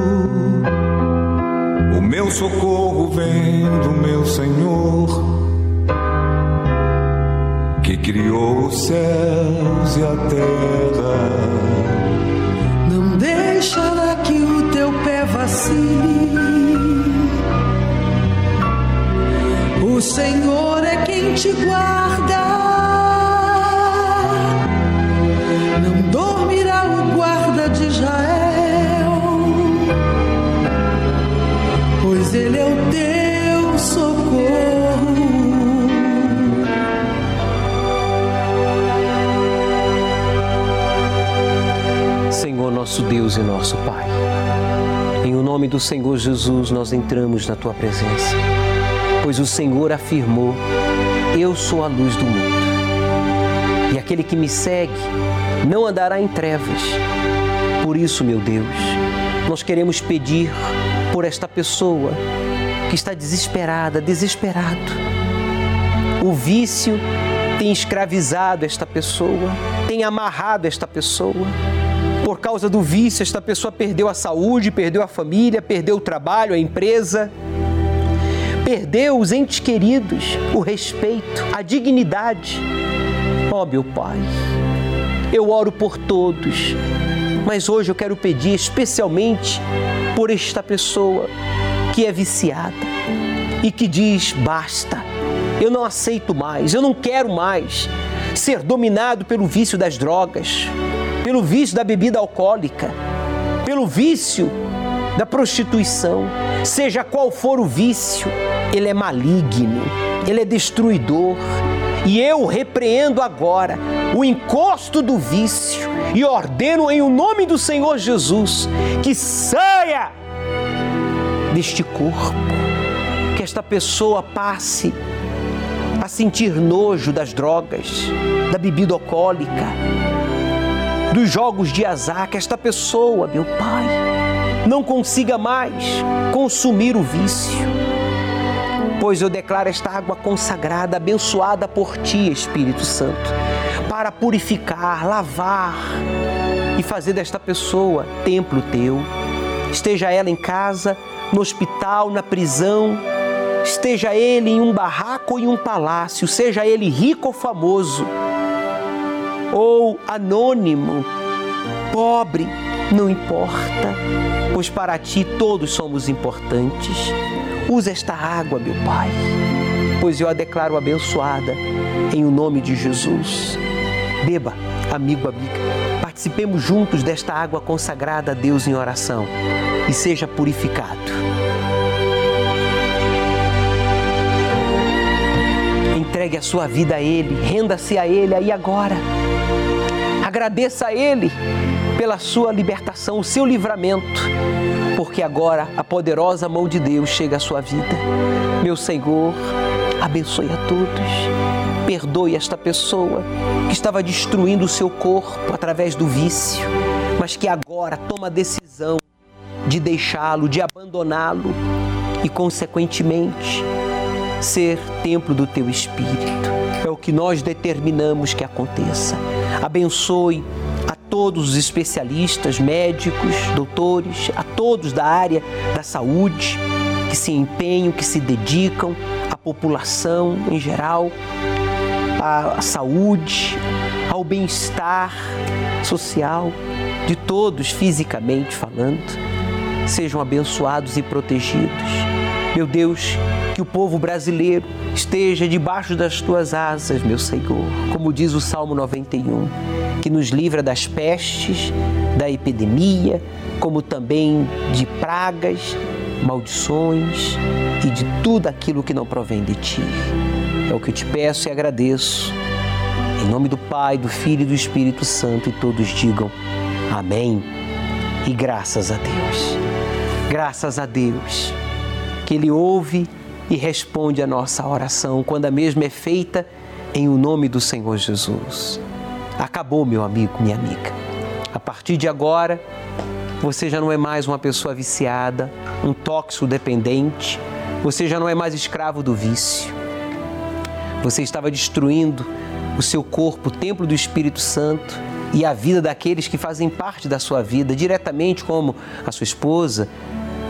Speaker 11: O meu socorro vem do meu Senhor, que criou os céus e a terra.
Speaker 12: Não deixará que o teu pé vacile. O Senhor é quem te guarda.
Speaker 13: Senhor nosso Deus e nosso Pai, em o nome do Senhor Jesus nós entramos na tua presença pois o Senhor afirmou: Eu sou a luz do mundo. E aquele que me segue não andará em trevas. Por isso, meu Deus, nós queremos pedir por esta pessoa que está desesperada, desesperado. O vício tem escravizado esta pessoa, tem amarrado esta pessoa. Por causa do vício, esta pessoa perdeu a saúde, perdeu a família, perdeu o trabalho, a empresa perdeu os entes queridos, o respeito, a dignidade. Ó oh, meu Pai, eu oro por todos, mas hoje eu quero pedir especialmente por esta pessoa que é viciada e que diz: basta, eu não aceito mais, eu não quero mais ser dominado pelo vício das drogas, pelo vício da bebida alcoólica, pelo vício da prostituição, seja qual for o vício ele é maligno, ele é destruidor. E eu repreendo agora o encosto do vício e ordeno em o nome do Senhor Jesus que saia deste corpo, que esta pessoa passe a sentir nojo das drogas, da bebida alcoólica, dos jogos de azar, que esta pessoa, meu Pai, não consiga mais consumir o vício pois eu declaro esta água consagrada, abençoada por ti, Espírito Santo, para purificar, lavar e fazer desta pessoa templo teu. Esteja ela em casa, no hospital, na prisão, esteja ele em um barraco ou em um palácio, seja ele rico ou famoso, ou anônimo, pobre, não importa, pois para ti todos somos importantes. Usa esta água, meu Pai, pois eu a declaro abençoada em o nome de Jesus. Beba, amigo, amiga. Participemos juntos desta água consagrada a Deus em oração e seja purificado. Entregue a sua vida a Ele, renda-se a Ele aí agora. Agradeça a Ele pela sua libertação, o seu livramento porque agora a poderosa mão de Deus chega à sua vida. Meu Senhor, abençoe a todos. Perdoe esta pessoa que estava destruindo o seu corpo através do vício, mas que agora toma a decisão de deixá-lo, de abandoná-lo e, consequentemente, ser templo do teu espírito. É o que nós determinamos que aconteça. Abençoe todos os especialistas, médicos, doutores, a todos da área da saúde que se empenham, que se dedicam, à população em geral, à saúde, ao bem-estar social de todos, fisicamente falando. Sejam abençoados e protegidos. Meu Deus, que o povo brasileiro esteja debaixo das tuas asas, meu Senhor, como diz o Salmo 91 que nos livra das pestes, da epidemia, como também de pragas, maldições e de tudo aquilo que não provém de ti. É o que eu te peço e agradeço. Em nome do Pai, do Filho e do Espírito Santo, e todos digam amém E graças a Deus, graças a Deus, que Ele ouve e responde a nossa oração quando a mesma é feita em o nome do Senhor Jesus. Acabou, meu amigo, minha amiga. A partir de agora, você já não é mais uma pessoa viciada, um tóxico dependente, você já não é mais escravo do vício. Você estava destruindo o seu corpo, o templo do Espírito Santo e a vida daqueles que fazem parte da sua vida, diretamente como a sua esposa,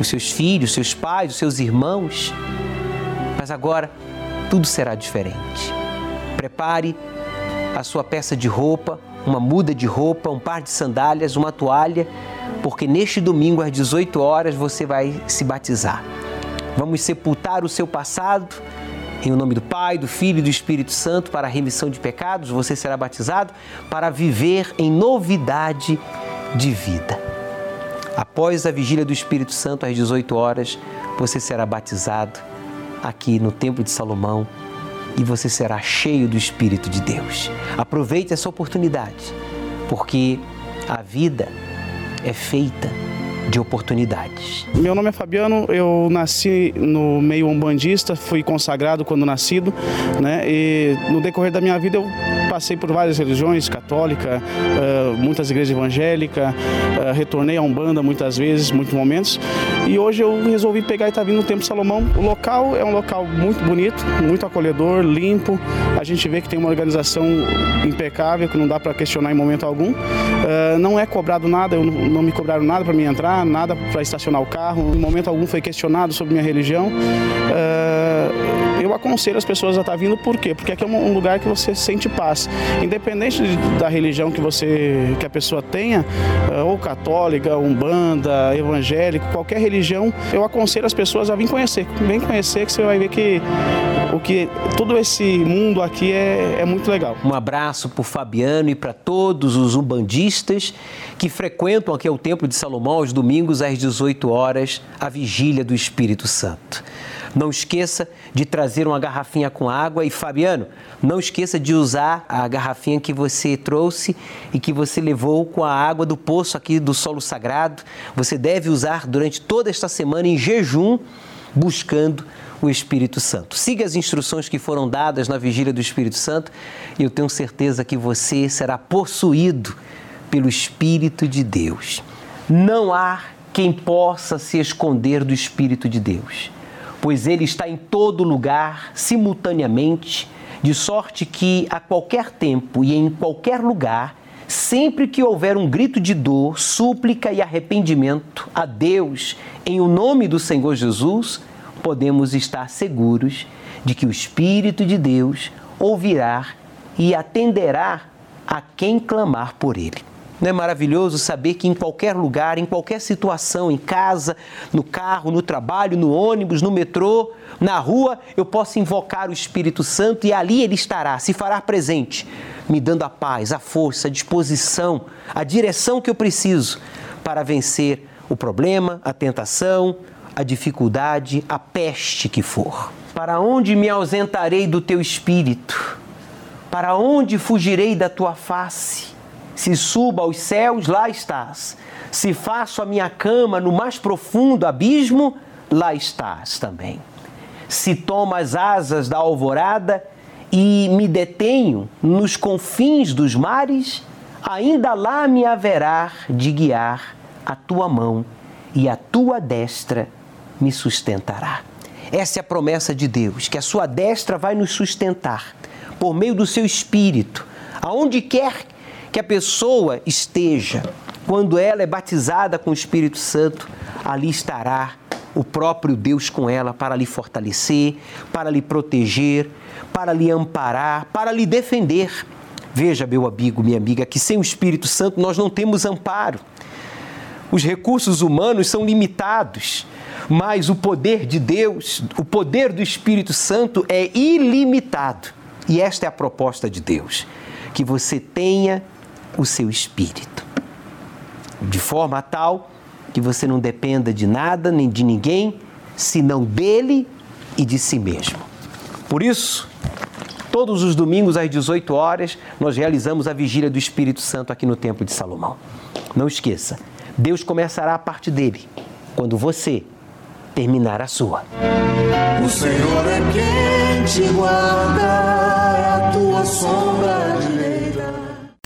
Speaker 13: os seus filhos, seus pais, os seus irmãos. Mas agora tudo será diferente. Prepare a sua peça de roupa, uma muda de roupa, um par de sandálias, uma toalha, porque neste domingo às 18 horas você vai se batizar. Vamos sepultar o seu passado em nome do Pai, do Filho e do Espírito Santo para a remissão de pecados. Você será batizado para viver em novidade de vida. Após a vigília do Espírito Santo às 18 horas, você será batizado aqui no Templo de Salomão e você será cheio do Espírito de Deus. Aproveite essa oportunidade, porque a vida é feita de oportunidades.
Speaker 14: Meu nome é Fabiano, eu nasci no meio umbandista, fui consagrado quando nascido, né? E no decorrer da minha vida eu passei por várias religiões, católica, muitas igrejas evangélicas, retornei a Umbanda muitas vezes, muitos momentos. E hoje eu resolvi pegar e estar tá vindo no Templo Salomão. O local é um local muito bonito, muito acolhedor, limpo. A gente vê que tem uma organização impecável, que não dá para questionar em momento algum. Não é cobrado nada, não, me cobraram nada para me entrar, nada para estacionar o carro. Em momento algum foi questionado sobre minha religião eu aconselho as pessoas a estar tá vindo, por quê? Porque aqui é um lugar que você sente paz. Independente da religião que você que a pessoa tenha, eh, ou católica, umbanda, evangélico, qualquer religião, eu aconselho as pessoas a vir conhecer. Vem conhecer que você vai ver que o que todo esse mundo aqui é, é muito legal.
Speaker 13: Um abraço para Fabiano e para todos os umbandistas que frequentam aqui o Templo de Salomão aos domingos às 18 horas, a vigília do Espírito Santo. Não esqueça de trazer uma garrafinha com água e Fabiano, não esqueça de usar a garrafinha que você trouxe e que você levou com a água do poço aqui do solo sagrado. Você deve usar durante toda esta semana em jejum, buscando o Espírito Santo. Siga as instruções que foram dadas na vigília do Espírito Santo e eu tenho certeza que você será possuído pelo Espírito de Deus. Não há quem possa se esconder do Espírito de Deus pois ele está em todo lugar, simultaneamente, de sorte que a qualquer tempo e em qualquer lugar, sempre que houver um grito de dor, súplica e arrependimento a Deus em o nome do Senhor Jesus, podemos estar seguros de que o Espírito de Deus ouvirá e atenderá a quem clamar por ele. Não é maravilhoso saber que em qualquer lugar, em qualquer situação, em casa, no carro, no trabalho, no ônibus, no metrô, na rua, eu posso invocar o Espírito Santo e ali ele estará, se fará presente, me dando a paz, a força, a disposição, a direção que eu preciso para vencer o problema, a tentação, a dificuldade, a peste que for. Para onde me ausentarei do teu espírito? Para onde fugirei da tua face? Se suba aos céus, lá estás. Se faço a minha cama no mais profundo abismo, lá estás também. Se tomo as asas da alvorada e me detenho nos confins dos mares, ainda lá me haverá de guiar a tua mão e a tua destra me sustentará. Essa é a promessa de Deus, que a sua destra vai nos sustentar por meio do seu espírito, aonde quer que a pessoa esteja, quando ela é batizada com o Espírito Santo, ali estará o próprio Deus com ela para lhe fortalecer, para lhe proteger, para lhe amparar, para lhe defender. Veja, meu amigo, minha amiga, que sem o Espírito Santo nós não temos amparo. Os recursos humanos são limitados, mas o poder de Deus, o poder do Espírito Santo é ilimitado. E esta é a proposta de Deus: que você tenha o seu espírito. De forma tal que você não dependa de nada nem de ninguém, senão dele e de si mesmo. Por isso, todos os domingos às 18 horas, nós realizamos a vigília do Espírito Santo aqui no Templo de Salomão. Não esqueça, Deus começará a parte dele quando você terminar a sua.
Speaker 12: O Senhor é quem te guarda, é a tua sombra direita.